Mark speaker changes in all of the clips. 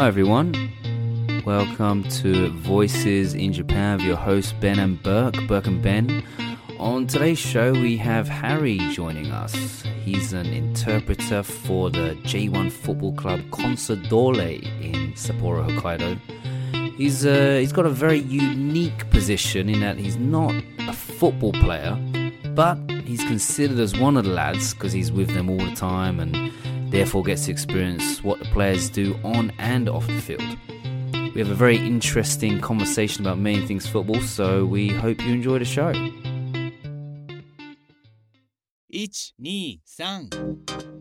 Speaker 1: Hi everyone. Welcome to Voices in Japan with your host Ben and Burke, Burke and Ben. On today's show, we have Harry joining us. He's an interpreter for the J1 football club Consadole in Sapporo, Hokkaido. He's uh, he's got a very unique position in that he's not a football player, but he's considered as one of the lads because he's with them all the time and therefore gets to experience what the players do on and off the field. We have a very interesting conversation about many things football, so we hope you enjoy the show.
Speaker 2: 1、2、3。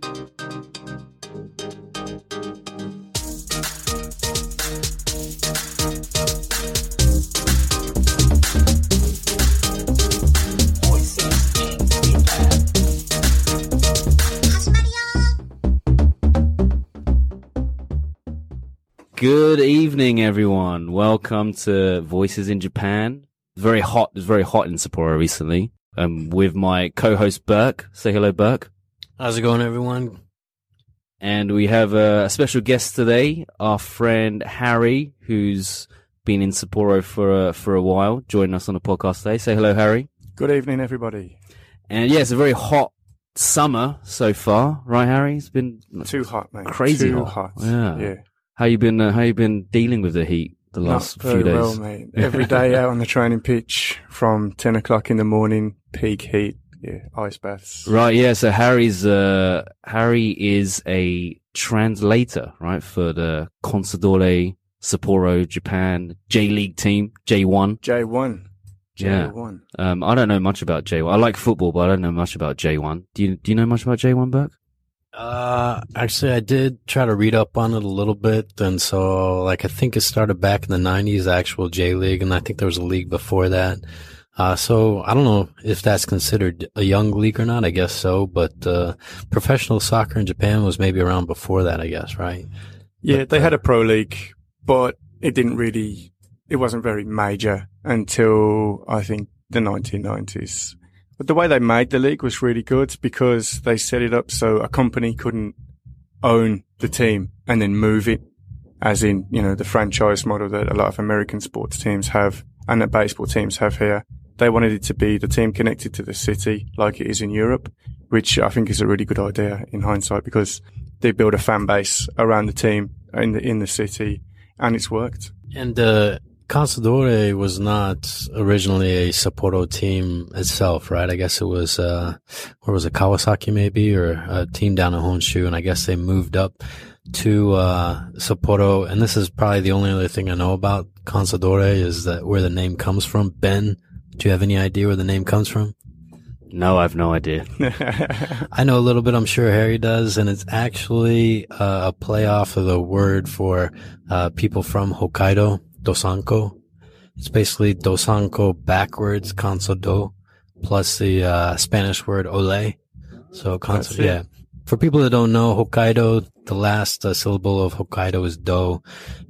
Speaker 1: Good evening, everyone. Welcome to Voices in Japan. It's Very hot. It's very hot in Sapporo recently. Um, with my co-host Burke. Say hello, Burke.
Speaker 3: How's it going, everyone?
Speaker 1: And we have a, a special guest today, our friend Harry, who's been in Sapporo for a, for a while, joining us on the podcast today. Say hello, Harry.
Speaker 4: Good evening, everybody.
Speaker 1: And yeah, it's a very hot summer so far, right, Harry? It's been
Speaker 4: Too hot, mate.
Speaker 1: Crazy
Speaker 4: Too
Speaker 1: hot.
Speaker 4: hot.
Speaker 1: Yeah.
Speaker 4: yeah.
Speaker 1: How you been? Uh, how you been dealing with the heat the last
Speaker 4: Not very
Speaker 1: few days?
Speaker 4: well, mate. Every day out on the training pitch from 10 o'clock in the morning, peak heat. Yeah, ice baths.
Speaker 1: Right, yeah. So Harry's uh Harry is a translator, right, for the Consadole Sapporo Japan J League team, J one.
Speaker 4: J1.
Speaker 1: Yeah.
Speaker 4: J1.
Speaker 1: Um I don't know much about J one. I like football, but I don't know much about J one. Do you do you know much about J one, Burke?
Speaker 3: Uh, actually, I did try to read up on it a little bit, and so like I think it started back in the '90s, actual J League, and I think there was a league before that. Uh, so I don't know if that's considered a young league or not. I guess so, but uh, professional soccer in Japan was maybe around before that. I guess, right?
Speaker 4: Yeah,
Speaker 3: But,
Speaker 4: they
Speaker 3: uh,
Speaker 4: had a pro league, but it didn't really, it wasn't very major until I think the 1990s. But the way they made the league was really good because they set it up so a company couldn't own the team and then move it, as in, you know, the franchise model that a lot of American sports teams have and that baseball teams have here. They wanted it to be the team connected to the city like it is in Europe, which I think is a really good idea in hindsight because they build a fan base around the team in the, in the city and it's worked.
Speaker 3: And uh, Consadole was not originally a Sapporo team itself, right? I guess it was, uh, where was it, Kawasaki maybe, or a team down in Honshu, and I guess they moved up to, uh, Sapporo, and this is probably the only other thing I know about Consadole is that where the name comes from. Ben, do you have any idea where the name comes from?
Speaker 1: No, I have no idea.
Speaker 3: I know a little bit. I'm sure Harry does, and it's actually uh, a play off of the word for uh, people from Hokkaido, Dosanko. It's basically Dosanko backwards, Consodo, plus the uh, Spanish word ole. So Conso, yeah. For people that don't know, Hokkaido, the last uh, syllable of Hokkaido is do,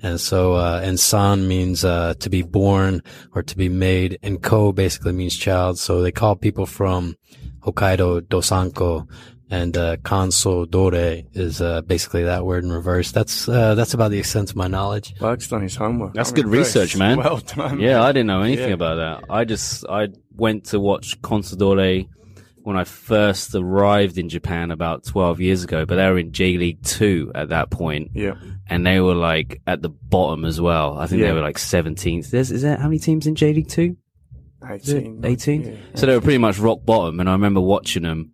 Speaker 3: and so uh, and san means uh, to be born or to be made, and ko basically means child. So they call people from Hokkaido Dosanko, and uh, Kanso Dore is uh, basically that word in reverse. That's uh, that's about the extent of my knowledge.
Speaker 4: Burke's done his homework.
Speaker 1: That's
Speaker 4: I'm
Speaker 1: good
Speaker 4: impressed.
Speaker 1: research, man.
Speaker 4: Well done.
Speaker 1: Yeah, I didn't know anything
Speaker 4: Yeah.
Speaker 1: about that. I just I went to watch Consadole when I first arrived in Japan about 12 years ago, but they were in J League 2 at that point,
Speaker 4: Yeah.
Speaker 1: and they were like at the bottom as well. I think they were like 17th. There's, is there how many teams in J League 2?
Speaker 4: 18.
Speaker 1: 18?
Speaker 4: Yeah.
Speaker 1: So they were pretty much rock bottom, and I remember watching them,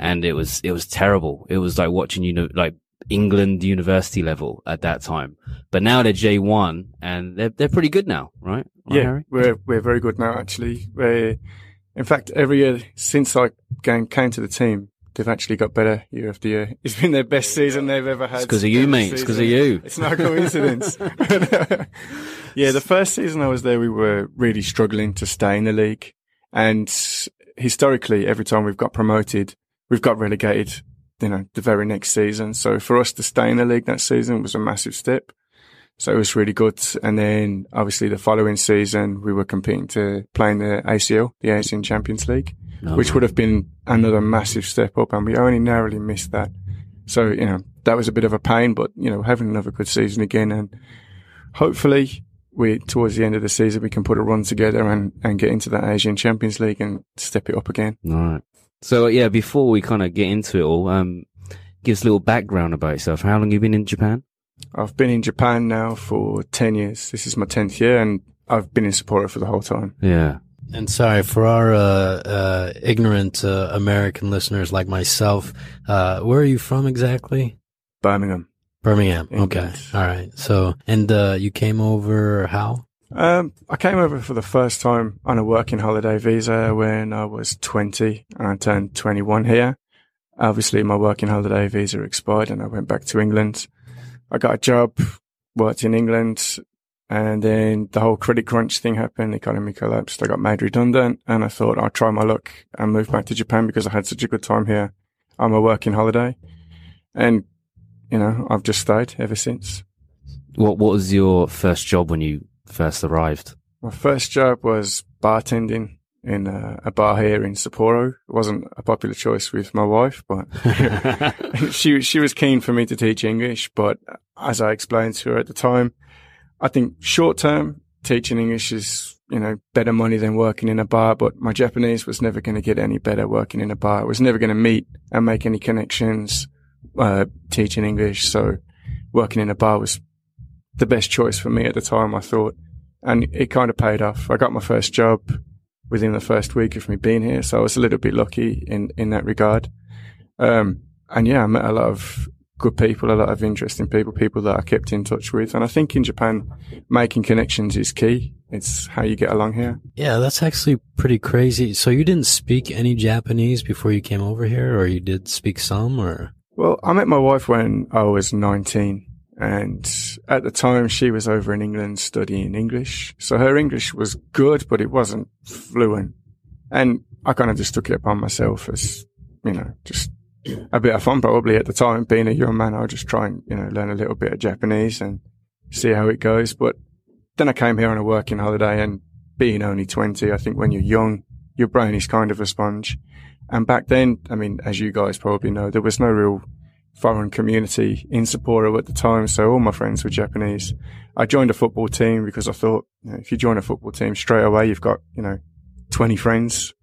Speaker 1: and it was it was terrible. It was like watching you know like England university level at that time. But now they're J one, and they're they're pretty good now, right? Right,
Speaker 4: Yeah,
Speaker 1: Harry?
Speaker 4: we're we're very good now. Actually, we're, in fact, every year since I came, came to the team, they've actually got better year after year. It's been their best season they've ever had.
Speaker 1: It's 'cause of you,
Speaker 4: Every
Speaker 1: mate. It's 'cause of you.
Speaker 4: It's not a coincidence. yeah, the first season I was there, we were really struggling to stay in the league, and historically, every time we've got promoted, we've got relegated. You know, the very next season. So for us to stay in the league that season was a massive step. So it was really good. And then obviously the following season, we were competing to play in the ACL, the Asian Champions League,
Speaker 1: No,
Speaker 4: which would have been another massive step up. And we only narrowly missed that. So, you know, that was a bit of a pain, but you know, having another good season again and hopefully we, towards the end of the season, we can put a run together and, and get into that Asian Champions League and step it up again.
Speaker 1: All right. So yeah, before we kind of get into it all, um, give us a little background about yourself. How long you been in Japan?
Speaker 4: I've been in Japan now for 10 years. This is my 10th year and I've been in Sapporo for the whole time.
Speaker 1: Yeah.
Speaker 3: And sorry for our uh, uh, ignorant uh, American listeners like myself. Uh, where are you from exactly?
Speaker 4: Birmingham.
Speaker 3: Birmingham.
Speaker 4: England.
Speaker 3: Okay. All right. So, and uh, you came over how?
Speaker 4: Um, I came over for the first time on a working holiday visa when I was 20 and I turned 21 here. Obviously, my working holiday visa expired and I went back to England. I got a job, worked in England, and then the whole credit crunch thing happened. The economy collapsed. I got made redundant and I thought I'd try my luck and move back to Japan because I had such a good time here on my working holiday. And, you know, I've just stayed ever since.
Speaker 1: What What was your first job when you first arrived?
Speaker 4: My first job was bartending in a, a bar here in Sapporo. It wasn't a popular choice with my wife, but she she was keen for me to teach English. But as I explained to her at the time, I think short term teaching English is you know better money than working in a bar. But my Japanese was never going to get any better working in a bar. I was never going to meet and make any connections uh, teaching English. So working in a bar was the best choice for me at the time. I thought, and it kind of paid off. I got my first job within the first week of me being here, so I was a little bit lucky in in that regard. Um, and yeah, I met a lot of good people, a lot of interesting people, people that I kept in touch with. And I think in Japan, making connections is key. It's how you get along here.
Speaker 3: Yeah, that's actually pretty crazy. So you didn't speak any Japanese before you came over here, or you did speak some, or?
Speaker 4: Well, I met my wife when I was 19 and at the time she was over in England studying English. So her English was good, but it wasn't fluent. And I kind of just took it upon myself as, you know, just a bit of fun probably at the time. Being a young man, I'll just try and, you know, learn a little bit of Japanese and see how it goes. But then I came here on a working holiday and being only 20, I think when you're young, your brain is kind of a sponge. And back then, I mean, as you guys probably know, there was no real foreign community in Sapporo at the time. So all my friends were Japanese. I joined a football team because I thought, you know, if you join a football team straight away, you've got, you know, 20 friends.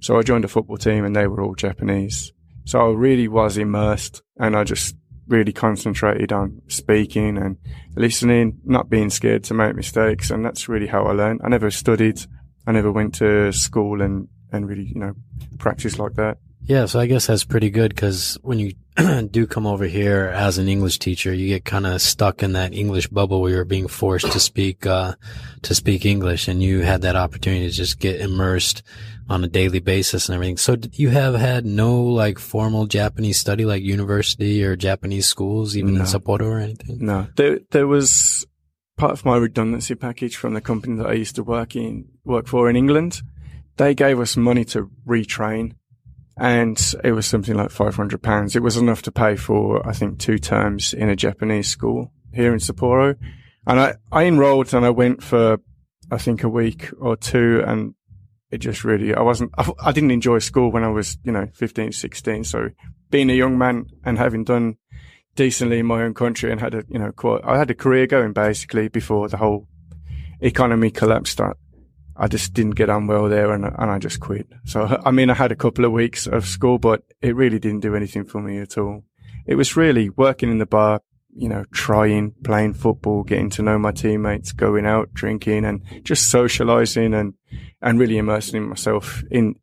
Speaker 4: So I joined a football team and they were all Japanese. So I really was immersed and I just really concentrated on speaking and listening, not being scared to make mistakes. And that's really how I learned. I never studied. I never went to school and, and really, you know, practice like that.
Speaker 3: Yeah, so I guess that's pretty good because when you do come over here as an English teacher, you get kind of stuck in that English bubble where you're being forced to speak, uh, to speak English and you had that opportunity to just get immersed on a daily basis and everything. So did you have had no like formal Japanese study, like university or Japanese schools, even
Speaker 4: No.
Speaker 3: in Sapporo or anything?
Speaker 4: No, there, there was part of my redundancy package from the company that I used to work in, work for in England. They gave us money to retrain and it was something like 500 pounds. It was enough to pay for, I think, two terms in a Japanese school here in Sapporo. And I, I enrolled and I went for, I think, a week or two and it just really, I wasn't, I, I didn't enjoy school when I was, you know, 15, 16. So being a young man and having done decently in my own country and had a, you know, quite, I had a career going basically before the whole economy collapsed. I, just didn't get on well there and, and I just quit. So, I mean, I had a couple of weeks of school, but it really didn't do anything for me at all. It was really working in the bar, you know, trying, playing football, getting to know my teammates, going out, drinking and just socializing and, and really immersing myself in,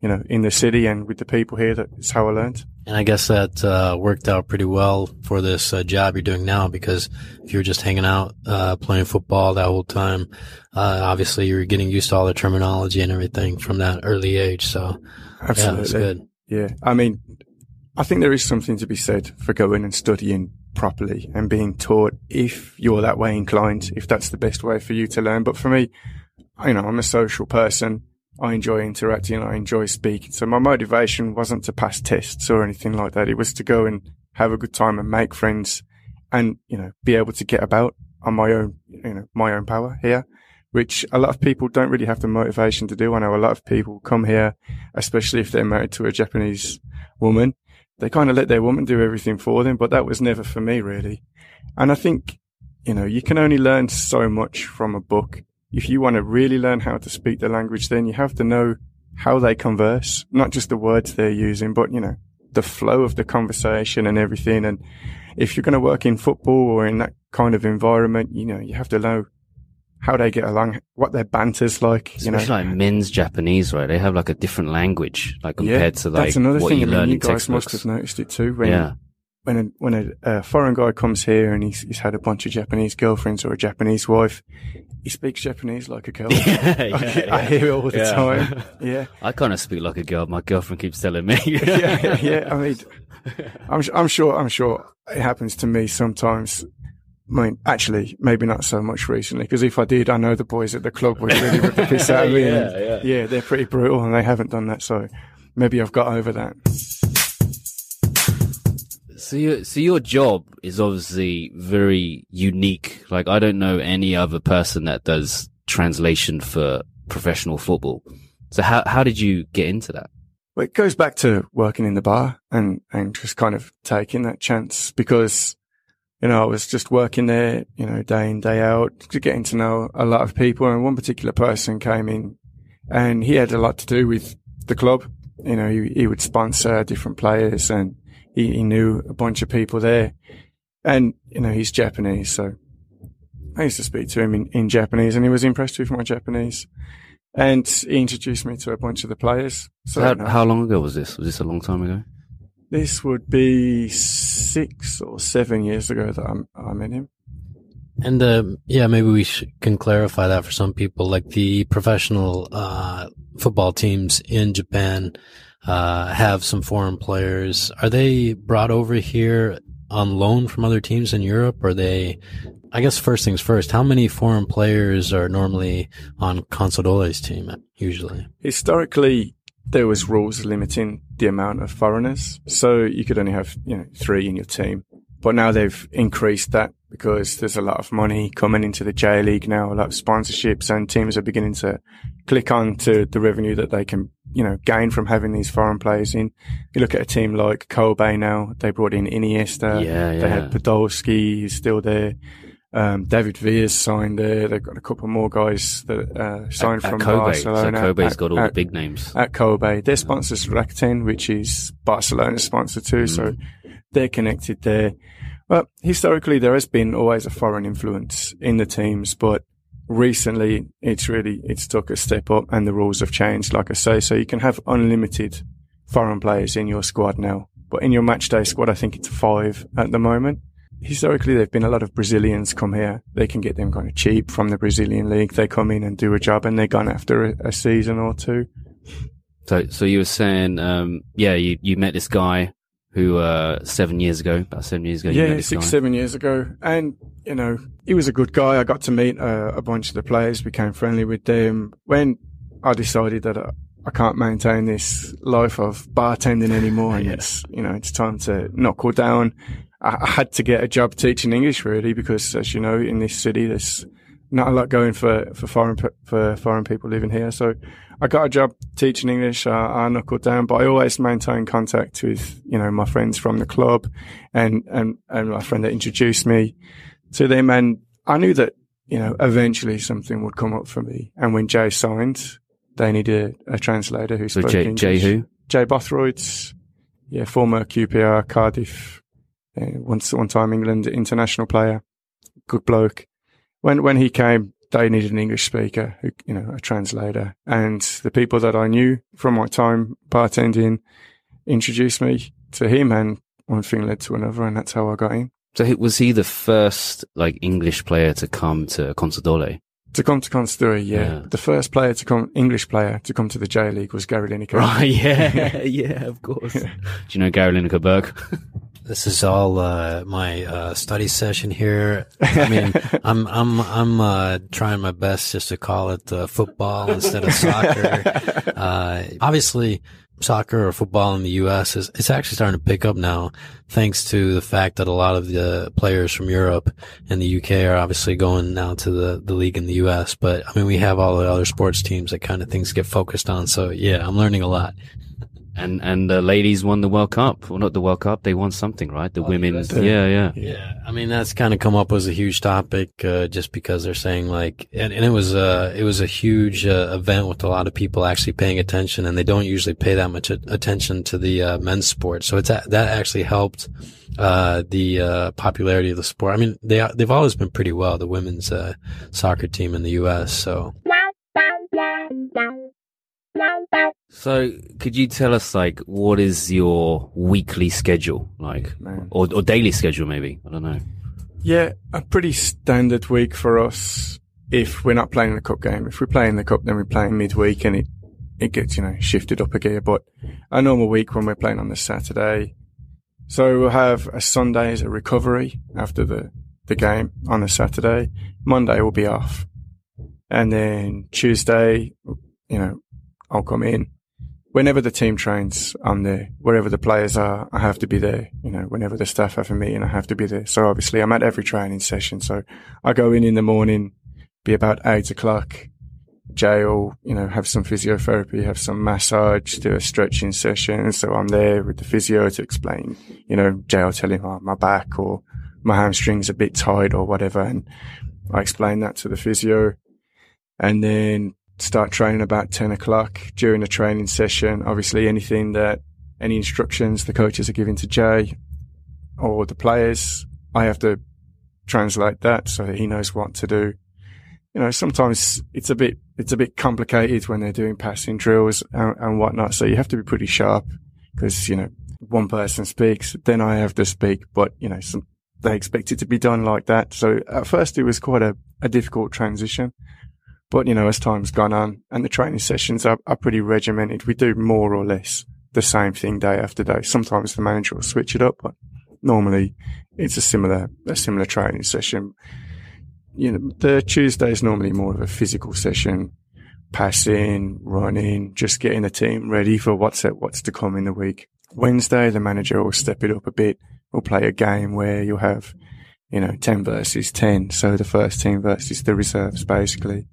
Speaker 4: you know, in the city and with the people here. That's how I learned.
Speaker 3: And I guess that uh, worked out pretty well for this uh, job you're doing now because if you're just hanging out, uh, playing football that whole time, uh, obviously you're getting used to all the terminology and everything from that early age. So
Speaker 4: Absolutely.
Speaker 3: yeah, good.
Speaker 4: Yeah. I mean, I think there is something to be said for going and studying properly and being taught if you're that way inclined, if that's the best way for you to learn. But for me, you know, I'm a social person. I enjoy interacting. I enjoy speaking. So my motivation wasn't to pass tests or anything like that. It was to go and have a good time and make friends and, you know, be able to get about on my own, you know, my own power here, which a lot of people don't really have the motivation to do. I know a lot of people come here, especially if they're married to a Japanese woman. they kind of let their woman do everything for them, but that was never for me really. And I think, you know, you can only learn so much from a book. If you want to really learn how to speak the language, then you have to know how they converse, not just the words they're using, but, you know, the flow of the conversation and everything. And if you're going to work in football or in that kind of environment, you know, you have to know how they get along, what their banter's like. You
Speaker 1: Especially
Speaker 4: know,
Speaker 1: like men's Japanese, right? They have like a different language, like compared
Speaker 4: yeah,
Speaker 1: to like
Speaker 4: that's another
Speaker 1: what
Speaker 4: thing.
Speaker 1: you
Speaker 4: I mean,
Speaker 1: learn
Speaker 4: you guys must have noticed it too. When,
Speaker 1: Yeah,
Speaker 4: when a, when a, a foreign guy comes here and he's, he's had a bunch of Japanese girlfriends or a Japanese wife, he speaks Japanese like a girl.
Speaker 1: yeah,
Speaker 4: I,
Speaker 1: yeah,
Speaker 4: I hear it all the
Speaker 1: Yeah.
Speaker 4: time. Yeah.
Speaker 1: I kind of speak like a girl. My girlfriend keeps telling me.
Speaker 4: yeah, yeah. I mean, I'm, I'm sure, I'm sure it happens to me sometimes. I mean, actually, maybe not so much recently, because if I did, I know the boys at the club would really rip the piss out of me.
Speaker 1: Yeah, yeah.
Speaker 4: yeah, they're pretty brutal and they haven't done that. So maybe I've got over that.
Speaker 1: So your so your job is obviously very unique. Like I don't know any other person that does translation for professional football. So how how did you get into that?
Speaker 4: Well, it goes back to working in the bar and, and just kind of taking that chance because, you know, I was just working there, you know, day in, day out, getting to know a lot of people. And one particular person came in and he had a lot to do with the club. You know, he, he would sponsor different players and he, he knew a bunch of people there. And, you know, he's Japanese. So I used to speak to him in, in Japanese and he was impressed with my Japanese. And he introduced me to a bunch of the players.
Speaker 1: So how, how long ago was this? Was this a long time ago?
Speaker 4: this would be six or seven years ago that I'm, I met him.
Speaker 3: And uh, yeah, maybe we sh- can clarify that for some people. Like the professional uh, football teams in Japan uh, have some foreign players. Are they brought over here on loan from other teams in Europe? Are they? I guess first things first. How many foreign players are normally on Consadole's team usually?
Speaker 4: Historically, there was rules limiting the amount of foreigners, so you could only have you know three in your team. But now they've increased that because there's a lot of money coming into the J League now, a lot of sponsorships, and teams are beginning to click on to the revenue that they can, you know, gain from having these foreign players in. You look at a team like Kobe now; they brought in Iniesta,
Speaker 1: Yeah, yeah.
Speaker 4: they had. Podolski, he's still there. Um, David Villa's signed there. They've got a couple more guys that uh, signed
Speaker 1: at,
Speaker 4: from
Speaker 1: at Kobe. So
Speaker 4: Barcelona.
Speaker 1: Kobe's
Speaker 4: At-
Speaker 1: got all the big names.
Speaker 4: at Kobe. Their sponsors Rakuten, which is Barcelona's sponsor too. So they're connected there. Well, historically, there has been always a foreign influence in the teams, but recently it's really, it's took a step up and the rules have changed, like I say. So you can have unlimited foreign players in your squad now, but in your match day squad, I think it's five at the moment. Historically, there've been a lot of Brazilians come here. They can get them kind of cheap from the Brazilian league. They come in and do a job and they're gone after a, a season or two.
Speaker 1: So so you were saying, um, yeah, you you met this guy who uh seven years ago, about seven years ago.
Speaker 4: Yeah, six,
Speaker 1: guy.
Speaker 4: seven years ago. And, you know, he was a good guy. I got to meet uh, a bunch of the players, became friendly with them. When I decided that I, I can't maintain this life of bartending anymore and it's, you know, it's time to knuckle down. I, I had to get a job teaching English really because as you know, in this city, there's not a lot going for, for foreign, for foreign people living here. So I got a job teaching English. Uh, I knuckled down, but I always maintain contact with, you know, my friends from the club and, and, and my friend that introduced me to them. And I knew that, you know, eventually something would come up for me. And when Jay signed, they needed a, a translator who
Speaker 1: So
Speaker 4: spoke
Speaker 1: Jay,
Speaker 4: English.
Speaker 1: Jay who?
Speaker 4: Jay Bothroyd, yeah, former QPR Cardiff, uh, once one time England international player, good bloke. When when he came, they needed an English speaker, who, you know, a translator, and the people that I knew from my time bartending introduced me to him, and one thing led to another, and that's how I got in.
Speaker 1: So was he the first like English player to come to Consadole?
Speaker 4: To come to Consadole, yeah.
Speaker 1: Yeah.
Speaker 4: The first player to come, English player to come to the J League was Gary Lineker.
Speaker 1: Right, yeah, yeah, of course. Do you know Gary Lineker Burke?
Speaker 3: This is all uh, my uh, study session here. I mean, I'm I'm I'm uh, trying my best just to call it uh, football instead of soccer. Uh, obviously, soccer or football in the U.S. is it's actually starting to pick up now, thanks to the fact that a lot of the players from Europe and the U.K. are obviously going now to the the league in the U.S. But I mean, we have all the other sports teams that kind of things get focused on. So yeah, I'm learning a lot.
Speaker 1: And and the ladies won the World Cup. Well, not the World Cup. They won something, right? The
Speaker 3: Oh,
Speaker 1: women's.
Speaker 3: the-
Speaker 1: Yeah, yeah.
Speaker 3: Yeah, I mean that's kind of come up as a huge topic, uh, just because they're saying like, and, and it was uh it was a huge uh, event with a lot of people actually paying attention, and they don't usually pay that much attention to the uh, men's sport. So it's a- that actually helped uh the uh popularity of the sport. I mean they they've always been pretty well the women's uh, soccer team in the U.S. So
Speaker 1: So, could you tell us like what is your weekly schedule like,
Speaker 4: Man.
Speaker 1: or or daily schedule maybe? I don't know.
Speaker 4: Yeah, a pretty standard week for us if we're not playing the cup game. If we're playing the cup, then we're playing midweek and it, it gets, you know, shifted up a gear. But a normal week when we're playing on the Saturday. So we'll have a Sunday as a recovery after the, the game on a Saturday. Monday will be off. And then Tuesday, you know, I'll come in. Whenever the team trains, I'm there. Wherever the players are, I have to be there. You know, whenever the staff have a meeting, I have to be there. So obviously I'm at every training session. So I go in in the morning, be about eight o'clock, Jay'll, you know, have some physiotherapy, have some massage, do a stretching session. So I'm there with the physio to explain, you know, Jay'll tell him, oh, my back or my hamstring's a bit tight or whatever. And I explain that to the physio and then start training about 10 o'clock during the training session. Obviously anything that any instructions the coaches are giving to Jay or the players, I have to translate that so that he knows what to do. You know, sometimes it's a bit, it's a bit complicated when they're doing passing drills and, and whatnot. So you have to be pretty sharp because, you know, one person speaks, then I have to speak, but you know, some, they expect it to be done like that. So at first it was quite a, a difficult transition. But, you know, as time's gone on and the training sessions are, are pretty regimented, we do more or less the same thing day after day. Sometimes the manager will switch it up, but normally it's a similar, a similar training session. You know, the Tuesday is normally more of a physical session, passing, running, just getting the team ready for what's at, what's to come in the week. Wednesday, the manager will step it up a bit. We'll play a game where you'll have, you know, 10 versus 10. So the first team versus the reserves, basically.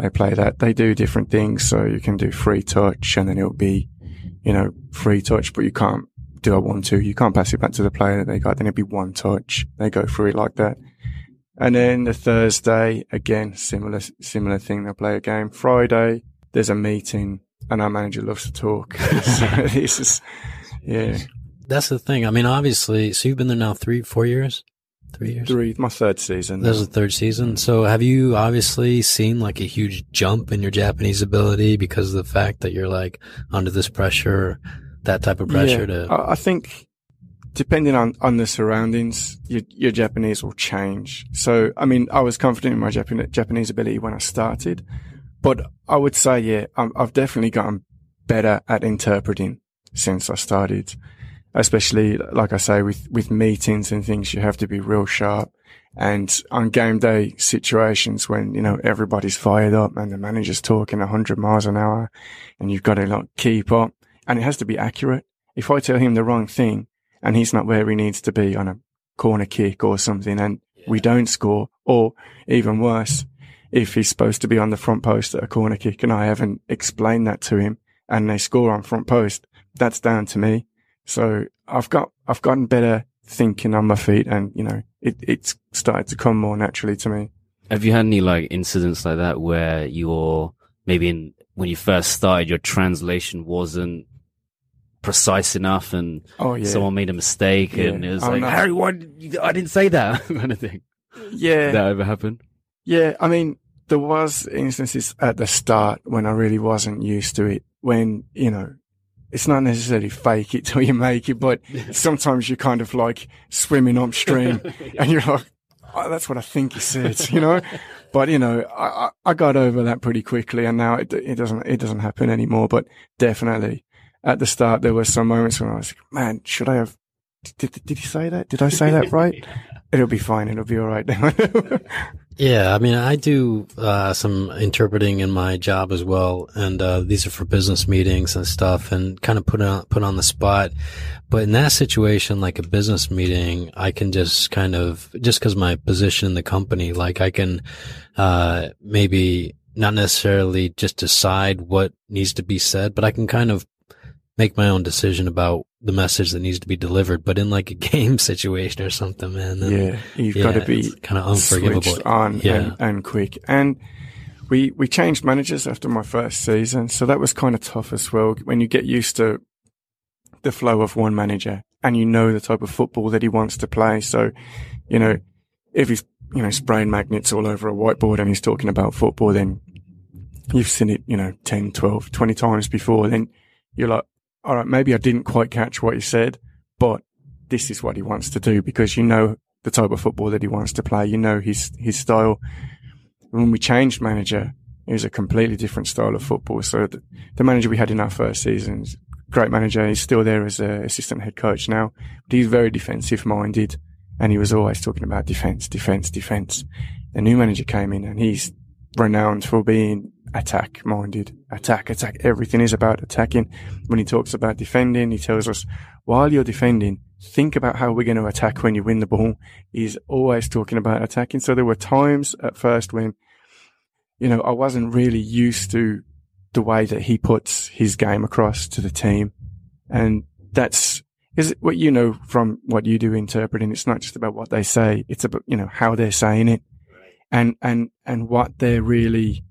Speaker 4: They play that. They do different things. So you can do free touch and then it'll be, you know, free touch, but you can't do a one, two. You can't pass it back to the player that they got. Then it'll be one touch. They go through it like that. And then the Thursday, again, similar, similar thing. They'll play a game. Friday, there's a meeting and our manager loves to talk. so this is, yeah,
Speaker 3: that's the thing. I mean, obviously, so you've been there now three, four years, three years.
Speaker 4: three, my third season.
Speaker 3: This is the third season. So have you obviously seen like a huge jump in your Japanese ability because of the fact that you're like under this pressure, that type of pressure
Speaker 4: Yeah,
Speaker 3: to,
Speaker 4: I I think depending on, on the surroundings, your, your Japanese will change. So, I mean, I was confident in my Japan, Japanese ability when I started, but I would say, yeah, I'm, I've definitely gotten better at interpreting since I started, especially, like I say, with, with meetings and things, you have to be real sharp. And on game day situations when, you know, everybody's fired up and the manager's talking 100 miles an hour and you've got to like keep up and it has to be accurate. If I tell him the wrong thing and he's not where he needs to be on a corner kick or something and we don't score or even worse, if he's supposed to be on the front post at a corner kick and I haven't explained that to him and they score on front post, that's down to me. So I've got, I've gotten better thinking on my feet and, you know, it, it's started to come more naturally to me.
Speaker 1: Have you had any like incidents like that where you're maybe in when you first started, your translation wasn't precise enough, and
Speaker 4: Oh yeah.
Speaker 1: someone made a mistake, and it was
Speaker 4: Oh,
Speaker 1: like,
Speaker 4: no.
Speaker 1: Harry, why I didn't say that kind of thing.
Speaker 4: yeah.
Speaker 1: That ever happened?
Speaker 4: Yeah, I mean, there was instances at the start when I really wasn't used to it. When you know, it's not necessarily fake it till you make it, but sometimes you're kind of like swimming upstream, and you're like, oh, "That's what I think he said," you know. But you know, I, I got over that pretty quickly, and now it it doesn't it doesn't happen anymore. But definitely, at the start, there were some moments when I was like, "Man, should I have?" Did, did he say that? Did I say that right? It'll be fine. It'll be all right.
Speaker 3: Yeah, I mean, I do uh, some interpreting in my job as well, and uh, these are for business meetings and stuff, and kind of put on put on the spot. But in that situation, like a business meeting, I can just kind of just because my position in the company, like I can uh, maybe not necessarily just decide what needs to be said, but I can kind of make my own decision about the message that needs to be delivered. But in like a game situation or something, man, then,
Speaker 4: yeah, you've
Speaker 3: yeah,
Speaker 4: got to be
Speaker 3: kind of unforgivable.
Speaker 4: on
Speaker 3: Yeah.
Speaker 4: and, and quick. And we we changed managers after my first season, so that was kind of tough as well. When you get used to the flow of one manager and you know the type of football that he wants to play, so you know if he's you know spraying magnets all over a whiteboard and he's talking about football, then you've seen it you know 10, 12, 20 times before. Then you're like, all right, maybe I didn't quite catch what he said, but this is what he wants to do because you know the type of football that he wants to play. You know his his style. When we changed manager, it was a completely different style of football. So the, the manager we had in our first season, great manager. He's still there as a assistant head coach now, but he's very defensive minded, and he was always talking about defense, defense, defense. The new manager came in, and he's renowned for being attack minded, attack, attack. Everything is about attacking. When he talks about defending, he tells us while you're defending, think about how we're going to attack when you win the ball. He's always talking about attacking. So there were times at first when, you know, I wasn't really used to the way that he puts his game across to the team. And that's, is what you know from what you do interpreting. It's not just about what they say. It's about, you know, how they're saying it and, and, and what they're really,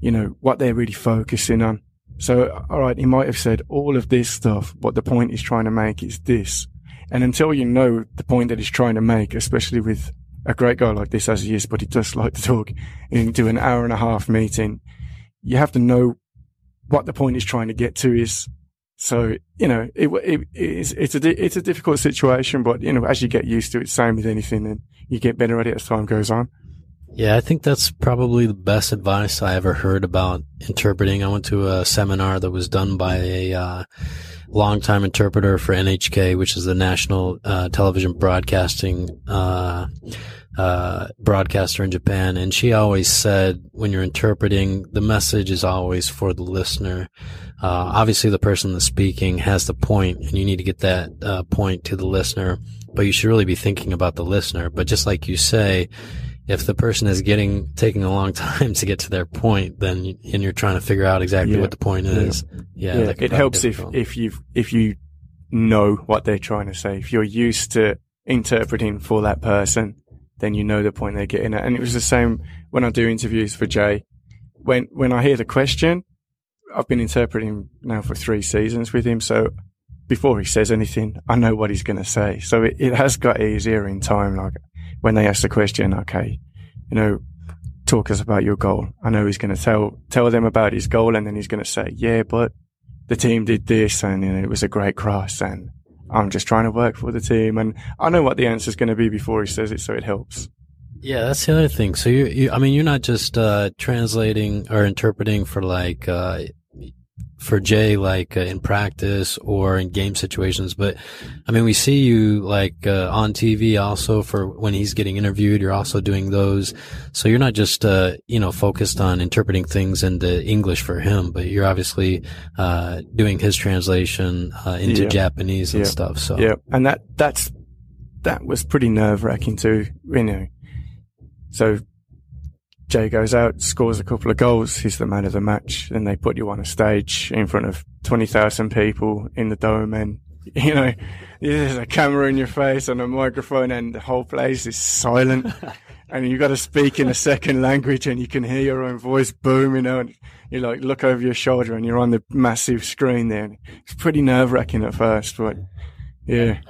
Speaker 4: you know, what they're really focusing on. So, all right, he might have said all of this stuff, but the point he's trying to make is this. And until you know the point that he's trying to make, especially with a great guy like this as he is, but he does like to talk into an hour and a half meeting, you have to know what the point he's trying to get to is. So, you know, it, it, it's, it's a, it's a difficult situation, but, you know, as you get used to it, same with anything, and you get better at it as time goes on.
Speaker 3: Yeah, I think that's probably the best advice I ever heard about interpreting. I went to a seminar that was done by a uh, longtime interpreter for NHK, which is the national uh, television broadcasting uh, uh, broadcaster in Japan, and she always said, when you're interpreting, the message is always for the listener. Uh, obviously, the person that's speaking has the point, and you need to get that uh, point to the listener. But you should really be thinking about the listener. But just like you say, if the person is getting taking a long time to get to their point, then and you're trying to figure out exactly
Speaker 4: Yeah.
Speaker 3: what the point is, yeah,
Speaker 4: yeah,
Speaker 3: could
Speaker 4: it helps if if you if you know what they're trying to say. If you're used to interpreting for that person, then you know the point they're getting at. And it was the same when I do interviews for Jay. When when I hear the question, I've been interpreting now for three seasons with him, so before he says anything, I know what he's going to say. So it, it has got easier in time. Like when they ask the question, okay, you know, talk us about your goal. I know he's going to tell tell them about his goal, and then he's going to say, yeah, but the team did this, and you know, it was a great cross, and I'm just trying to work for the team, and I know what the answer is going to be before he says it, so it helps.
Speaker 3: Yeah, that's the other thing. So you, you I mean, you're not just uh, translating or interpreting for like uh, for Jay, like uh, in practice or in game situations, but I mean, we see you like uh, on TV also for when he's getting interviewed. You're also doing those, so you're not just uh, you know focused on interpreting things into English for him, but you're obviously uh, doing his translation uh, into
Speaker 4: Yeah.
Speaker 3: Japanese and
Speaker 4: Yeah.
Speaker 3: stuff. So
Speaker 4: Yeah, and that that's that was pretty nerve wracking too. You know, so Jay goes out, scores a couple of goals. He's the man of the match. Then they put you on a stage in front of twenty thousand people in the dome, and you know, there's a camera in your face and a microphone, and the whole place is silent. and you've got to speak in a second language, and you can hear your own voice boom. booming out. You like look over your shoulder, and you're on the massive screen there. It's pretty nerve wracking at first, but yeah.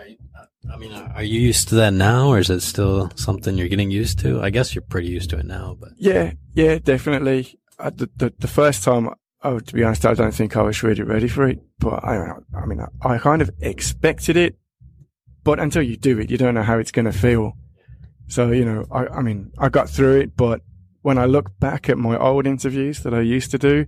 Speaker 3: I mean, are you used to that now, or is it still something you're getting used to? I guess you're pretty used to it now, but
Speaker 4: Yeah, yeah, definitely. Uh, the, the the first time, oh, to be honest, I don't think I was really ready for it. But I. I mean, I, I kind of expected it, but until you do it, you don't know how it's going to feel. So you know, I I mean, I got through it, but when I look back at my old interviews that I used to do,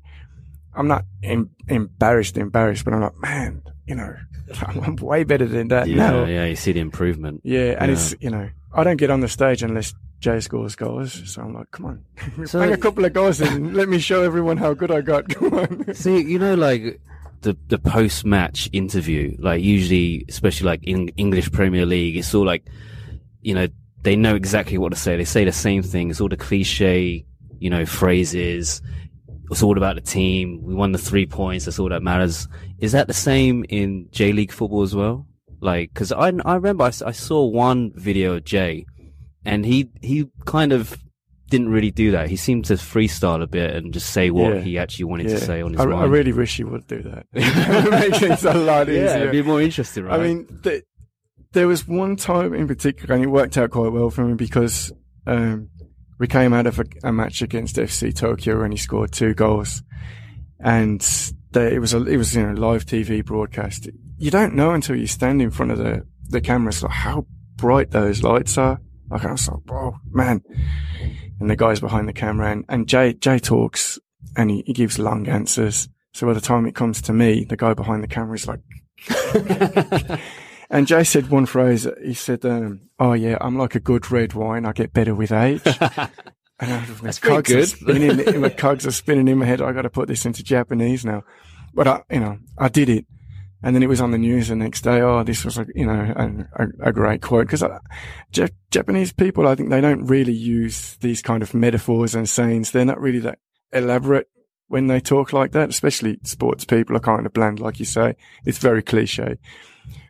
Speaker 4: I'm not em- embarrassed, embarrassed, but I'm like, man, you know, I'm way better than that
Speaker 1: Yeah,
Speaker 4: now.
Speaker 1: yeah, you see the improvement.
Speaker 4: Yeah, and
Speaker 1: Yeah.
Speaker 4: it's you know I don't get on the stage unless Jay scores goals, so I'm like, come on,
Speaker 1: So-
Speaker 4: bang a couple of goals and let me show everyone how good I got. Come on.
Speaker 1: See, you know, like the the post match interview, like usually, especially like in English Premier League, it's all like, you know, they know exactly what to say. They say the same thing. It's all the cliche, you know, phrases. It's all about the team. We won the three points. That's all that matters. Is that the same in J League football as well? Like, cause I, I remember I saw one video of Jay and he, he kind of didn't really do that. He seemed to freestyle a bit and just say what
Speaker 4: Yeah.
Speaker 1: he actually wanted
Speaker 4: Yeah.
Speaker 1: to say on his
Speaker 4: I,
Speaker 1: mind.
Speaker 4: I really wish he would do that. it makes things a lot
Speaker 1: yeah,
Speaker 4: easier.
Speaker 1: it'd be more interesting, right?
Speaker 4: I mean, th- there was one time in particular, and it worked out quite well for me because um, we came out of a, a match against FC Tokyo and he scored two goals, and they, it was a it was you know live TV broadcast. You don't know until you stand in front of the the cameras like how bright those lights are. Like I was like, oh man, and the guys behind the camera and, and Jay Jay talks and he, he gives long answers. So by the time it comes to me, the guy behind the camera is like. And Jay said one phrase. He said, um, "Oh yeah, I'm like a good red wine. I get better with age." and uh,
Speaker 1: That's
Speaker 4: my
Speaker 1: pretty
Speaker 4: cogs are
Speaker 1: good.
Speaker 4: spinning, my cogs are spinning in my head. I got to put this into Japanese now. But I, you know, I did it, and then it was on the news the next day. Oh, this was a, you know, a, a, a great quote because uh, Jap- Japanese people, I think they don't really use these kind of metaphors and sayings. They're not really that elaborate when they talk like that. Especially sports people are kind of bland, like you say. It's very cliche.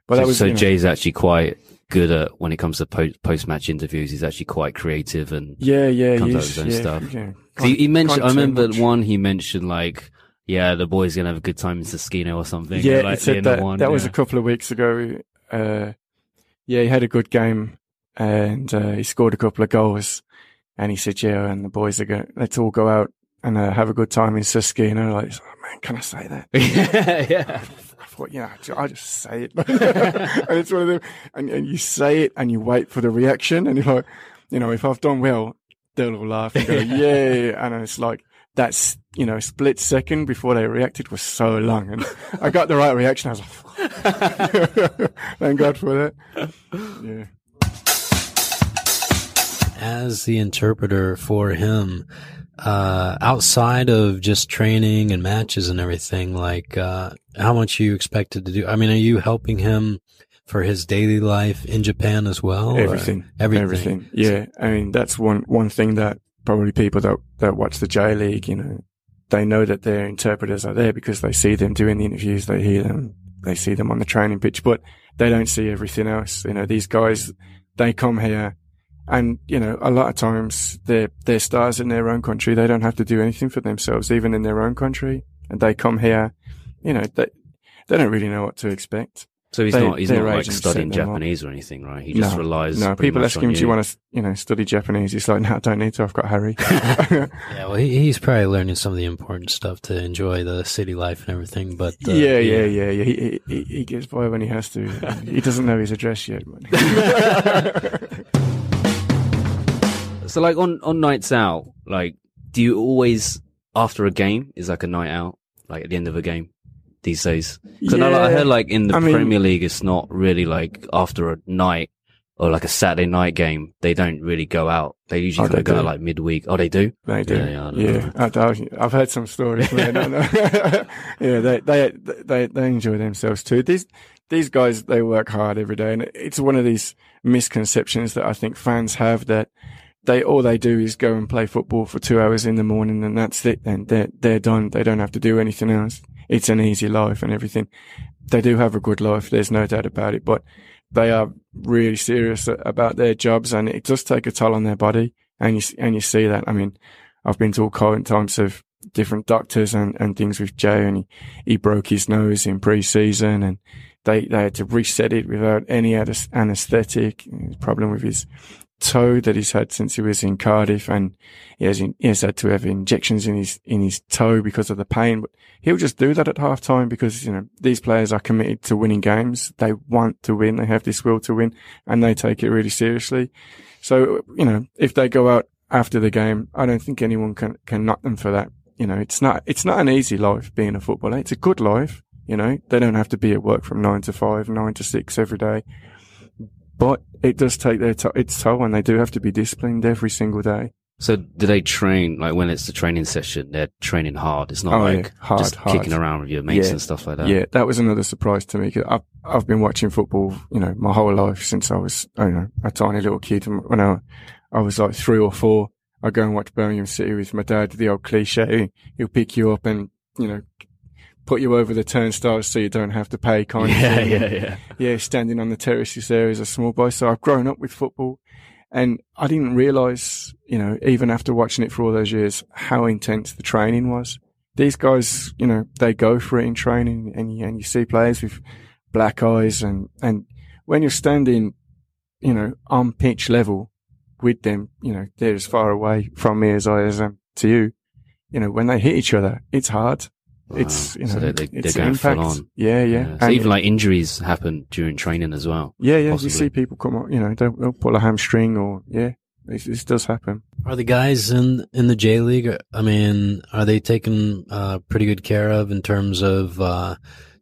Speaker 4: But
Speaker 1: so
Speaker 4: that was
Speaker 1: so
Speaker 4: you know,
Speaker 1: Jay's actually quite good at when it comes to post match interviews. He's actually quite creative and
Speaker 4: Yeah, yeah,
Speaker 1: comes out with his own
Speaker 4: yeah,
Speaker 1: stuff.
Speaker 4: Yeah.
Speaker 1: he, he mentioned. I remember
Speaker 4: much.
Speaker 1: one he mentioned like, yeah, the boys gonna have a good time in Susukino or something.
Speaker 4: Yeah,
Speaker 1: like
Speaker 4: he said that.
Speaker 1: won,
Speaker 4: that was a couple of weeks ago. Uh, yeah, he had a good game and uh, he scored a couple of goals. And he said, "Yeah, and the boys are going. Let's all go out and uh, have a good time in Susukino." Like, oh, man, can I say that?
Speaker 1: yeah, yeah.
Speaker 4: I thought, yeah, I just say it. and it's one of them, and, and you say it and you wait for the reaction. And if I, you know, if I've done well, they'll all laugh and go, yeah. And it's like, that's, you know, split second before they reacted was so long. And I got the right reaction. I was like, thank God for that. Yeah.
Speaker 3: as the interpreter for him, uh, outside of just training and matches and everything, like, uh, how much are you expected to do? I mean, are you helping him for his daily life in Japan as well?
Speaker 4: Everything,
Speaker 3: everything.
Speaker 4: everything. Yeah, I mean that's one one thing that probably people that that watch the J League, you know, they know that their interpreters are there because they see them doing the interviews, they hear them, they see them on the training pitch, but they don't see everything else. You know, these guys, they come here, and you know, a lot of times they're they're stars in their own country. They don't have to do anything for themselves, even in their own country, and they come here. You know, they they don't really know what to expect.
Speaker 1: So he's
Speaker 4: They-
Speaker 1: not. He's
Speaker 4: their
Speaker 1: not like studying
Speaker 4: set up.
Speaker 1: Japanese or anything, right? He just
Speaker 4: No,
Speaker 1: relies.
Speaker 4: No, people
Speaker 1: much
Speaker 4: ask
Speaker 1: on
Speaker 4: him, "Do you want to, you know, study Japanese?" He's like, "No, I don't need to. I've got Harry."
Speaker 3: Yeah, well, he, he's probably learning some of the important stuff to enjoy the city life and everything. But uh,
Speaker 4: yeah, yeah, yeah, yeah. He, he he gets by when he has to. he doesn't know his address yet.
Speaker 1: So like on on nights out, like do you always after a game is like a night out, like at the end of a game these days? Because I, like, I heard like in the
Speaker 4: I mean-
Speaker 1: Premier League, it's not really like after a night or like a Saturday night game, they don't really go out. They usually
Speaker 4: Oh, they
Speaker 1: go
Speaker 4: do.
Speaker 1: out like midweek. Oh, they do.
Speaker 4: They do.
Speaker 1: Yeah, yeah, I don't
Speaker 4: Yeah, I don't- I've heard some stories. Man. I know. yeah, they they they they enjoy themselves too. These these guys they work hard every day, and it's one of these misconceptions that I think fans have that they all they do is go and play football for two hours in the morning, and that's it. Then they're they're done. They don't have to do anything else. It's an easy life and everything. They do have a good life. There's no doubt about it, but they are really serious about their jobs, and it does take a toll on their body. And you and you see that. I mean, I've been to all kinds of different doctors and, and things with Jay, and he, he broke his nose in pre-season, and they they had to reset it without any anes- anaesthetic. Problem with his toe that he's had since he was in Cardiff, and he has in, he has had to have injections in his in his toe because of the pain. But he'll just do that at half time because you know these players are committed to winning games. They want to win. They have this will to win, and they take it really seriously. So you know if they go out after the game, I don't think anyone can can knock them for that. You know, it's not it's not an easy life being a footballer. It's a good life. You know, they don't have to be at work from nine to five, nine to six every day. But it does take their to- its toll, and they do have to be disciplined every single day.
Speaker 1: So do they train like when it's the training session? They're training hard. It's not
Speaker 4: Oh, yeah.
Speaker 1: like
Speaker 4: Hard,
Speaker 1: just
Speaker 4: hard.
Speaker 1: kicking around with your mates
Speaker 4: Yeah.
Speaker 1: and stuff like that.
Speaker 4: Yeah, that was another surprise to me. 'cause I've, I've been watching football, you know, my whole life since I was, I don't know, a tiny little kid. When I, I was like three or four, I go and watch Birmingham City with my dad. The old cliche, he'll pick you up and you know put you over the turnstiles so you don't have to pay kind
Speaker 1: yeah,
Speaker 4: of thing.
Speaker 1: yeah, yeah.
Speaker 4: yeah, standing on the terraces there as a small boy. So I've grown up with football and I didn't realize, you know, even after watching it for all those years, how intense the training was. These guys, you know, they go for it in training and you, and you see players with black eyes and, and when you're standing, you know, on pitch level with them, you know, they're as far away from me as I am to you. You know, when they hit each other, it's hard. It's you know,
Speaker 1: so they, they,
Speaker 4: it's
Speaker 1: they're going
Speaker 4: impact.
Speaker 1: full on.
Speaker 4: Yeah, yeah.
Speaker 1: Yeah. So
Speaker 4: And-
Speaker 1: even like injuries happen during training as well.
Speaker 4: yeah, yeah.
Speaker 1: possibly.
Speaker 4: You see people come up, you know, they'll, they'll pull a hamstring or yeah, this, this does happen.
Speaker 3: Are the guys in in the J League? I mean, are they taken uh, pretty good care of in terms of uh,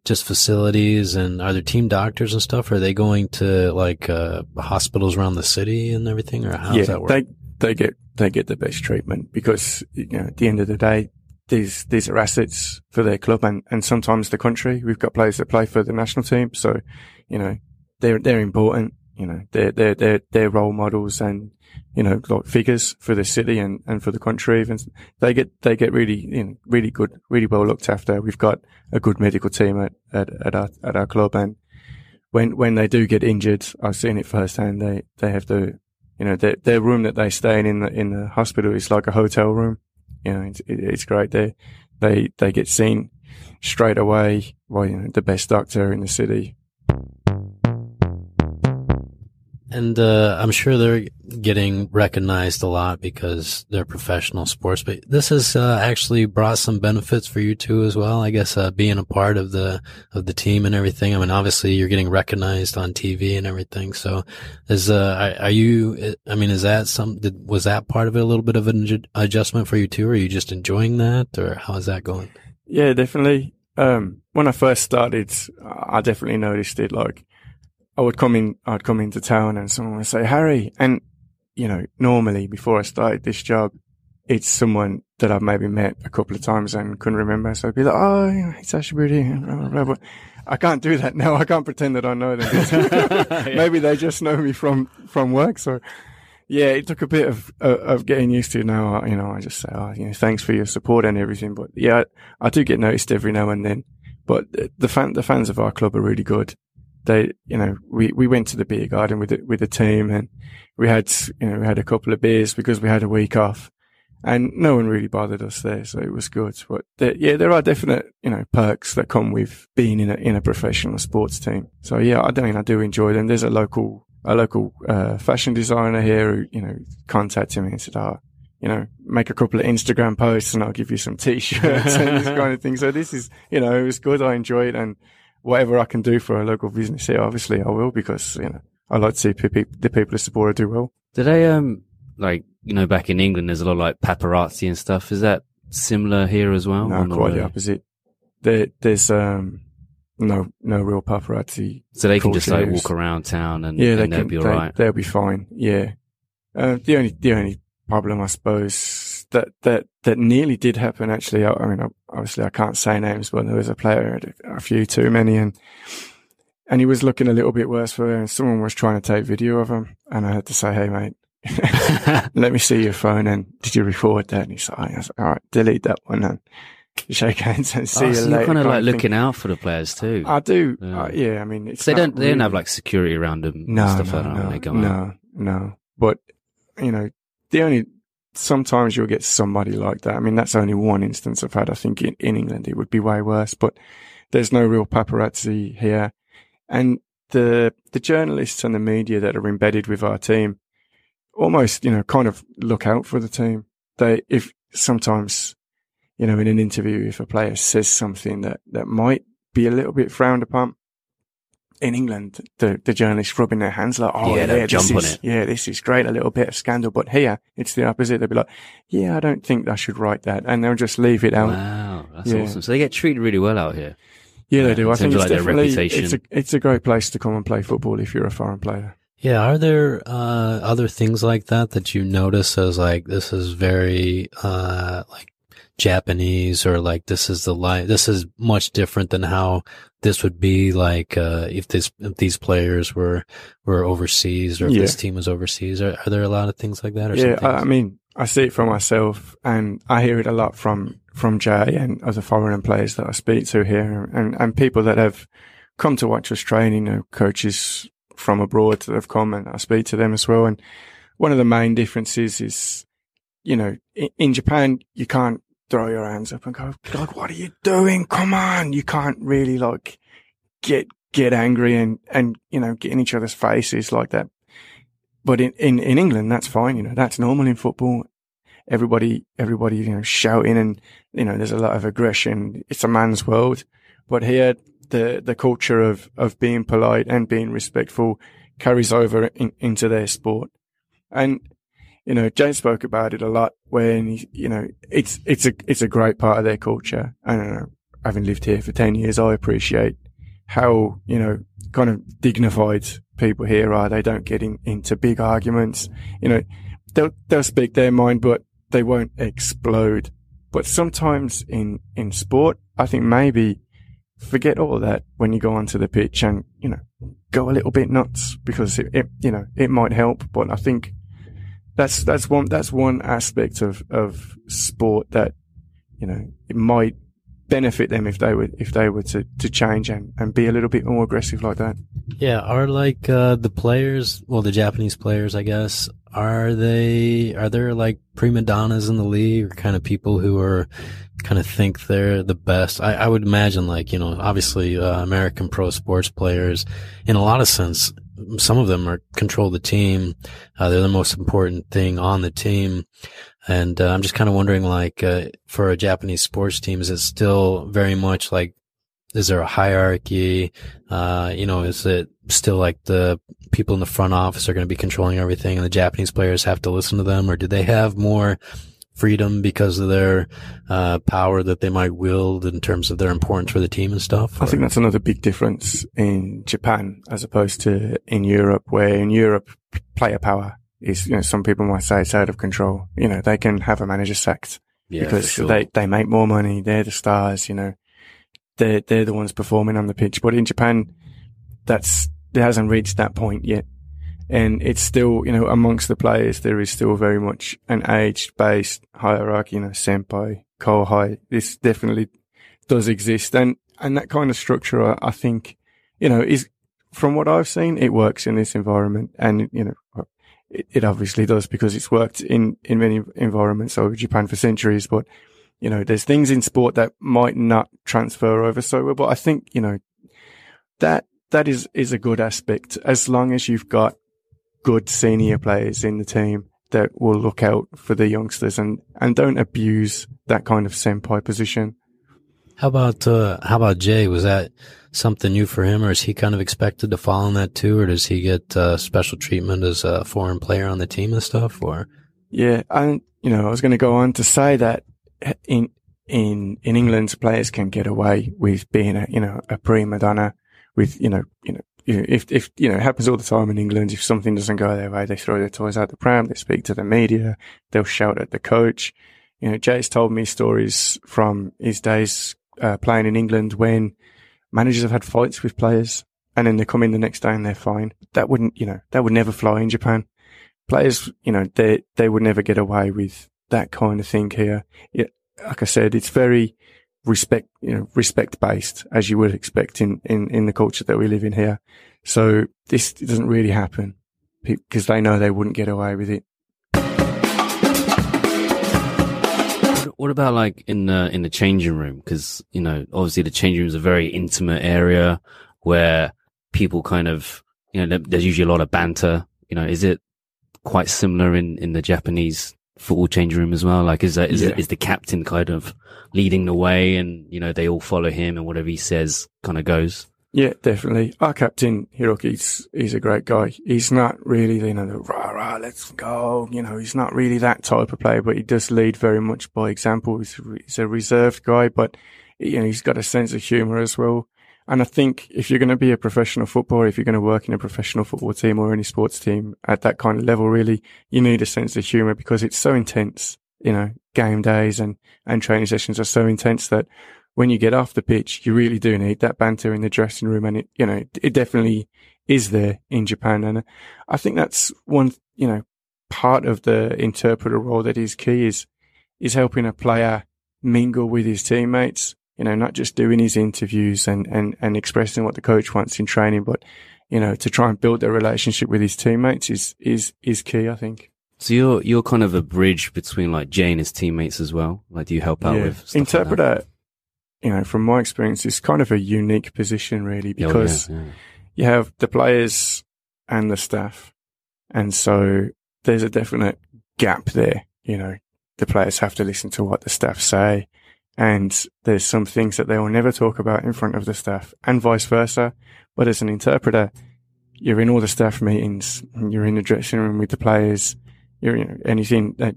Speaker 3: just facilities and are there team doctors and stuff? Are they going to like uh, hospitals around the city and everything, or how
Speaker 4: yeah,
Speaker 3: does that work?
Speaker 4: they they get they get the best treatment because you know at the end of the day, these these are assets for their club and and sometimes the country. We've got players that play for the national team, so you know they're they're important. You know they're they're they're they're role models and you know like figures for the city and and for the country. Even they get they get really you know really good really well looked after. We've got a good medical team at at, at our at our club and. When when they do get injured, I've seen it firsthand. They they have to you know, their, their room that they stay in in the, in the hospital is like a hotel room. You know, it's, it, it's great. They, they, they get seen straight away by, you know, the best doctor in the city.
Speaker 3: And uh, I'm sure they're getting recognized a lot because they're professional sports. But this has uh, actually brought some benefits for you too, as well. I guess uh, being a part of the of the team and everything. I mean, obviously you're getting recognized on TV and everything. So, is uh, are, are you? I mean, is that some? Did, was that part of it a little bit of an adjustment for you too? Or are you just enjoying that, or how is that going?
Speaker 4: Yeah, definitely. Um, when I first started, I definitely noticed it. Like, I would come in, I'd come into town and someone would say, Harry. And, you know, normally before I started this job, it's someone that I've maybe met a couple of times and couldn't remember. So I'd be like, oh, it's Ashbury. Blah, blah, blah. I can't do that now. I can't pretend that I know them. maybe they just know me from, from work. So yeah, it took a bit of, uh, of getting used to now. You know, I just say, oh, you know, thanks for your support and everything. But yeah, I, I do get noticed every now and then. But the fan, the fans of our club are really good. They, you know, we, we went to the beer garden with the, with the team and we had, you know, we had a couple of beers because we had a week off and no one really bothered us there. So it was good. But there, yeah, there are definite, you know, perks that come with being in a, in a professional sports team. So yeah, I mean, I do enjoy them. There's a local, a local, uh, fashion designer here who, you know, contacted me and said, oh, you know, make a couple of Instagram posts and I'll give you some t-shirts and this kind of thing. So this is, you know, it was good. I enjoyed it and whatever I can do for a local business here, obviously I will because, you know, I like to see pe- the people who support do well.
Speaker 1: Do they um like you know back in England? There's a lot of like paparazzi and stuff. Is that similar here as well?
Speaker 4: no, quite the opposite. There, there's, um, no, no real paparazzi.
Speaker 1: So they can just like walk around town and,
Speaker 4: Yeah, they
Speaker 1: and they'll
Speaker 4: can,
Speaker 1: be
Speaker 4: they,
Speaker 1: alright.
Speaker 4: they'll be fine. Yeah. Uh, the only, the only problem, I suppose, that, that, that nearly did happen actually. I, I mean, obviously I can't say names, but there was a player a, a few too many and, and he was looking a little bit worse for it and someone was trying to take video of him and I had to say, Hey mate, let me see your phone and did you record that? And he's like, like, all right, delete that one and shake hands and see
Speaker 1: oh,
Speaker 4: you
Speaker 1: so
Speaker 4: later.
Speaker 1: you're kind of like looking out for the players too.
Speaker 4: I do.
Speaker 1: Yeah.
Speaker 4: Uh, yeah. I mean, it's
Speaker 1: they don't they don't have like security around them
Speaker 4: no,
Speaker 1: and stuff
Speaker 4: no,
Speaker 1: like that
Speaker 4: no,
Speaker 1: they
Speaker 4: no, no. But you know, the only sometimes you'll get somebody like that. I mean, that's only one instance I've had. I think in, in England it would be way worse, but there's no real paparazzi here, and the the journalists and the media that are embedded with our team almost, you know, kind of look out for the team. They if sometimes. You know, in an interview, if a player says something that, that might be a little bit frowned upon, in England, the, the journalists rubbing their hands like, oh
Speaker 1: Yeah,
Speaker 4: yeah, this
Speaker 1: jump on
Speaker 4: is,
Speaker 1: it.
Speaker 4: yeah, this is great, a little bit of scandal. But here, it's the opposite. They'll be like, yeah, I don't think I should write that. And they'll just leave it out.
Speaker 1: Wow, that's
Speaker 4: Yeah.
Speaker 1: awesome. So they get treated really well out here.
Speaker 4: Yeah,
Speaker 1: Yeah,
Speaker 4: they do.
Speaker 1: in
Speaker 4: I think it's
Speaker 1: like, their
Speaker 4: definitely,
Speaker 1: reputation.
Speaker 4: it's a, it's a great place to come and play football if you're a foreign player.
Speaker 3: Yeah, are there uh, other things like that that you notice as like this is very uh, like Japanese or like this is the life this is much different than how this would be like uh, if this if these players were were overseas or if
Speaker 4: Yeah.
Speaker 3: this team was overseas. Are, are there a lot of things like that? Or
Speaker 4: yeah, I, I mean, I see it for myself and I hear it a lot from, from Jay and other foreign players that I speak to here and, and people that have come to watch us training, you know, coaches from abroad that have come and I speak to them as well. And one of the main differences is, you know, in Japan, you can't throw your hands up and go, like, what are you doing? Come on. You can't really like get, get angry and, and, you know, get in each other's faces like that. But in, in, in England, that's fine. You know, that's normal in football. Everybody, everybody, you know, shouting and, you know, there's a lot of aggression. It's a man's world. But here, the, the culture of, of being polite and being respectful carries over in, into their sport. And, you know, James spoke about it a lot when, he, you know, it's, it's a, it's a great part of their culture. I don't know. Having lived here for 10 years, I appreciate how, you know, kind of dignified people here are. They don't get in, into big arguments. You know, they'll, they'll speak their mind, but they won't explode. But sometimes in, in sport, I think maybe forget all that when you go onto the pitch and, you know, go a little bit nuts because it, it you know, it might help. But I think that's, that's one, that's one aspect of, of sport that, you know, it might benefit them if they were if they were to, to change and, and be a little bit more aggressive like that.
Speaker 3: Yeah, are like uh, the players, well, the Japanese players, I guess, are they are there like prima donnas in the league or kind of people who are kind of think they're the best? I, I would imagine like you know, obviously uh, American pro sports players, in a lot of sense, some of them are control the team. Uh, they're the most important thing on the team. And uh, I'm just kind of wondering, like, uh, for a Japanese sports team, is it still very much like, is there a hierarchy? Uh, you know, is it still like the people in the front office are going to be controlling everything and the Japanese players have to listen to them? Or do they have more freedom because of their uh, power that they might wield in terms of their importance for the team and stuff?
Speaker 4: Or? I think that's another big difference in Japan as opposed to in Europe, where in Europe, player power is, you know, some people might say it's out of control. You know, they can have a manager sacked yeah, because sure. they, they make more money. They're the stars, you know, they're, they're the ones performing on the pitch. But in Japan, that's, it hasn't reached that point yet. And it's still, you know, amongst the players, there is still very much an age based hierarchy, you know, senpai, kohai. This definitely does exist. And, and that kind of structure, I think, you know, is from what I've seen, it works in this environment. And, you know, it, it obviously does because it's worked in, in many environments over Japan for centuries. But, you know, there's things in sport that might not transfer over so well. But I think, you know, that, that is, is a good aspect as long as you've got good senior players in the team that will look out for the youngsters and, and don't abuse that kind of senpai position.
Speaker 3: How about, uh, how about Jay? Was that, something new for him, or is he kind of expected to fall in that too, or does he get uh, special treatment as a foreign player on the team and stuff? Or
Speaker 4: yeah, and you know, I was going to go on to say that in in in England, players can get away with being a you know a prima donna, with you know you know if, if, you know, it happens all the time in England. If something doesn't go their way, they throw their toys out the pram. They speak to the media. They'll shout at the coach. You know, Jay's told me stories from his days uh, playing in England when managers have had fights with players and then they come in the next day and they're fine. That wouldn't, you know, that would never fly in Japan. Players, you know, they, they would never get away with that kind of thing here. It, like I said, it's very respect, you know, respect based as you would expect in, in, in the culture that we live in here. So this doesn't really happen because they know they wouldn't get away with it.
Speaker 1: what about like in the in the changing room? Because you know, obviously the changing room is a very intimate area where people kind of you know there's usually a lot of banter. You know, is it quite similar in in the Japanese football changing room as well? Like, is that is, yeah. is the captain kind of leading the way, and you know they all follow him, and whatever he says kind of goes?
Speaker 4: Yeah, definitely. Our captain, Hiroki, he's, he's a great guy. He's not really, you know, the rah, rah, let's go. You know, he's not really that type of player, but he does lead very much by example. He's, he's a reserved guy, but, you know, he's got a sense of humor as well. And I think if you're going to be a professional footballer, if you're going to work in a professional football team or any sports team at that kind of level, really, you need a sense of humor because it's so intense. You know, game days and, and training sessions are so intense that when you get off the pitch, you really do need that banter in the dressing room. And it, you know, it definitely is there in Japan. And I think that's one, you know, part of the interpreter role that is key is is helping a player mingle with his teammates. You know, not just doing his interviews and and and expressing what the coach wants in training, but you know, to try and build a relationship with his teammates is is is key. I think.
Speaker 1: So you're you're kind of a bridge between like Jay and his teammates as well. Like, do you help out
Speaker 4: Yeah.
Speaker 1: with
Speaker 4: interpreter?
Speaker 1: Like
Speaker 4: you know, from my experience, it's kind of a unique position really
Speaker 1: Oh, yeah,
Speaker 4: because
Speaker 1: yeah.
Speaker 4: you have the players and the staff. And so there's a definite gap there. You know, the players have to listen to what the staff say. And there's some things that they will never talk about in front of the staff and vice versa. But as an interpreter, you're in all the staff meetings, you're in the dressing room with the players, you're, you anything that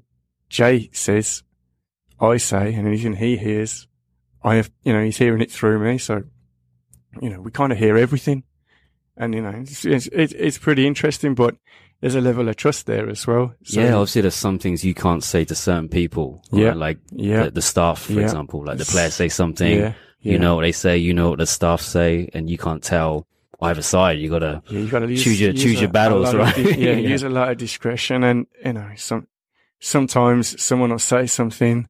Speaker 4: Jay says, I say, and anything he hears, I have, you know, he's hearing it through me. So, you know, we kind of hear everything and you know it's it's it's pretty interesting but there's a level of trust there as well so,
Speaker 1: yeah, obviously there's some things you can't say to certain people. right?
Speaker 4: Yeah.
Speaker 1: Like
Speaker 4: yeah
Speaker 1: the, the staff, for
Speaker 4: Yeah.
Speaker 1: example. Like the players say something,
Speaker 4: yeah
Speaker 1: you know what they say, you know what the staff say, and you can't tell either side. You gotta,
Speaker 4: yeah, you gotta use,
Speaker 1: choose your-
Speaker 4: use
Speaker 1: choose
Speaker 4: a-
Speaker 1: your battles,
Speaker 4: of
Speaker 1: right?
Speaker 4: yeah,
Speaker 1: Yeah.
Speaker 4: use a lot of discretion and you know some sometimes someone will say something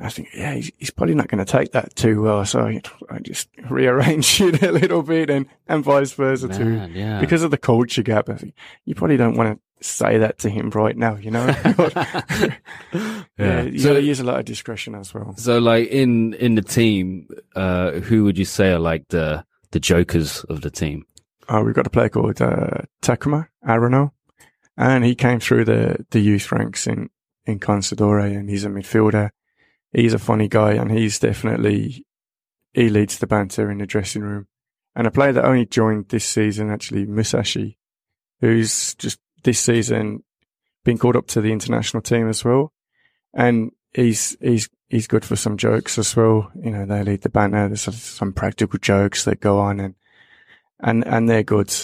Speaker 4: I think yeah he's, he's probably not going to take that too well so I, I just rearrange it a little bit and and vice versa too
Speaker 1: yeah.
Speaker 4: because of the culture gap I think you probably don't want to say that to him right now you know yeah, you
Speaker 1: So-
Speaker 4: gotta use a lot of discretion as well
Speaker 1: So like in in the team, uh, who would you say are like the the jokers of the team?
Speaker 4: Uh, we've got a player called uh, Takuma Arano, and he came through the, the youth ranks in, in Consadole, and he's a midfielder. He's a funny guy, and he's definitely he leads the banter in the dressing room. And a player that only joined this season, actually Musashi, who's just this season been called up to the international team as well, and he's he's he's good for some jokes as well. You know, they lead the banter. There's some- practical jokes that go on, and and and they're good.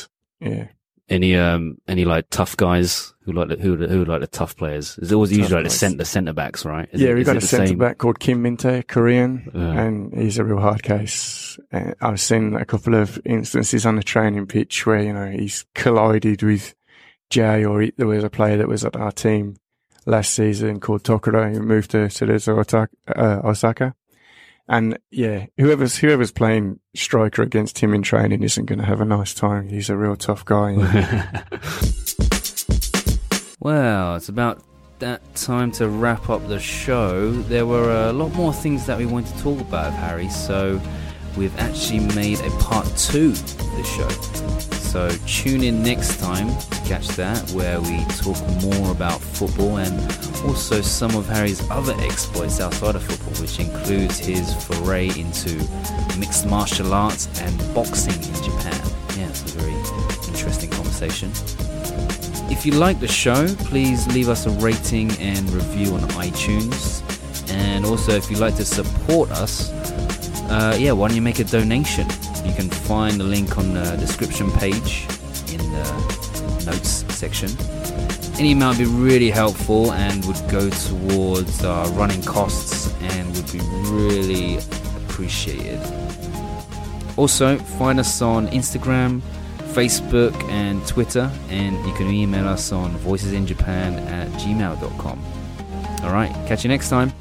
Speaker 4: Yeah,
Speaker 1: Any um any like tough guys who like the, who who like the tough players? It's always usually like the centre centre backs, right? Is
Speaker 4: yeah.
Speaker 1: it-
Speaker 4: We've got a centre
Speaker 1: same?
Speaker 4: back called Kim Min-tae, Korean, and he's a real hard case. Uh, I've seen a couple of instances on the training pitch where you know he's collided with Jay, or he, there was a player that was at our team last season called Tokura who moved to Cerezo uh, Osaka. And yeah, whoever's whoever's playing striker against him in training isn't going to have a nice time. He's a real tough guy.
Speaker 1: well, it's about that time to wrap up the show. There were a lot more things that we wanted to talk about, Harry. So we've actually made a part two of the show. So tune in next time to catch that, where we talk more about football and also some of Harry's other exploits outside of football, which includes his foray into mixed martial arts and boxing in Japan. Yeah, it's a very interesting conversation. If you like the show, please leave us a rating and review on iTunes. And also, if you'd like to support us, uh, yeah, why don't you make a donation? You can find the link on the description page in the notes section. Any amount would be really helpful and would go towards our running costs and would be really appreciated. Also, find us on Instagram, Facebook, and Twitter, and you can email us on voicesinjapan at gmail.com. Alright, catch you next time.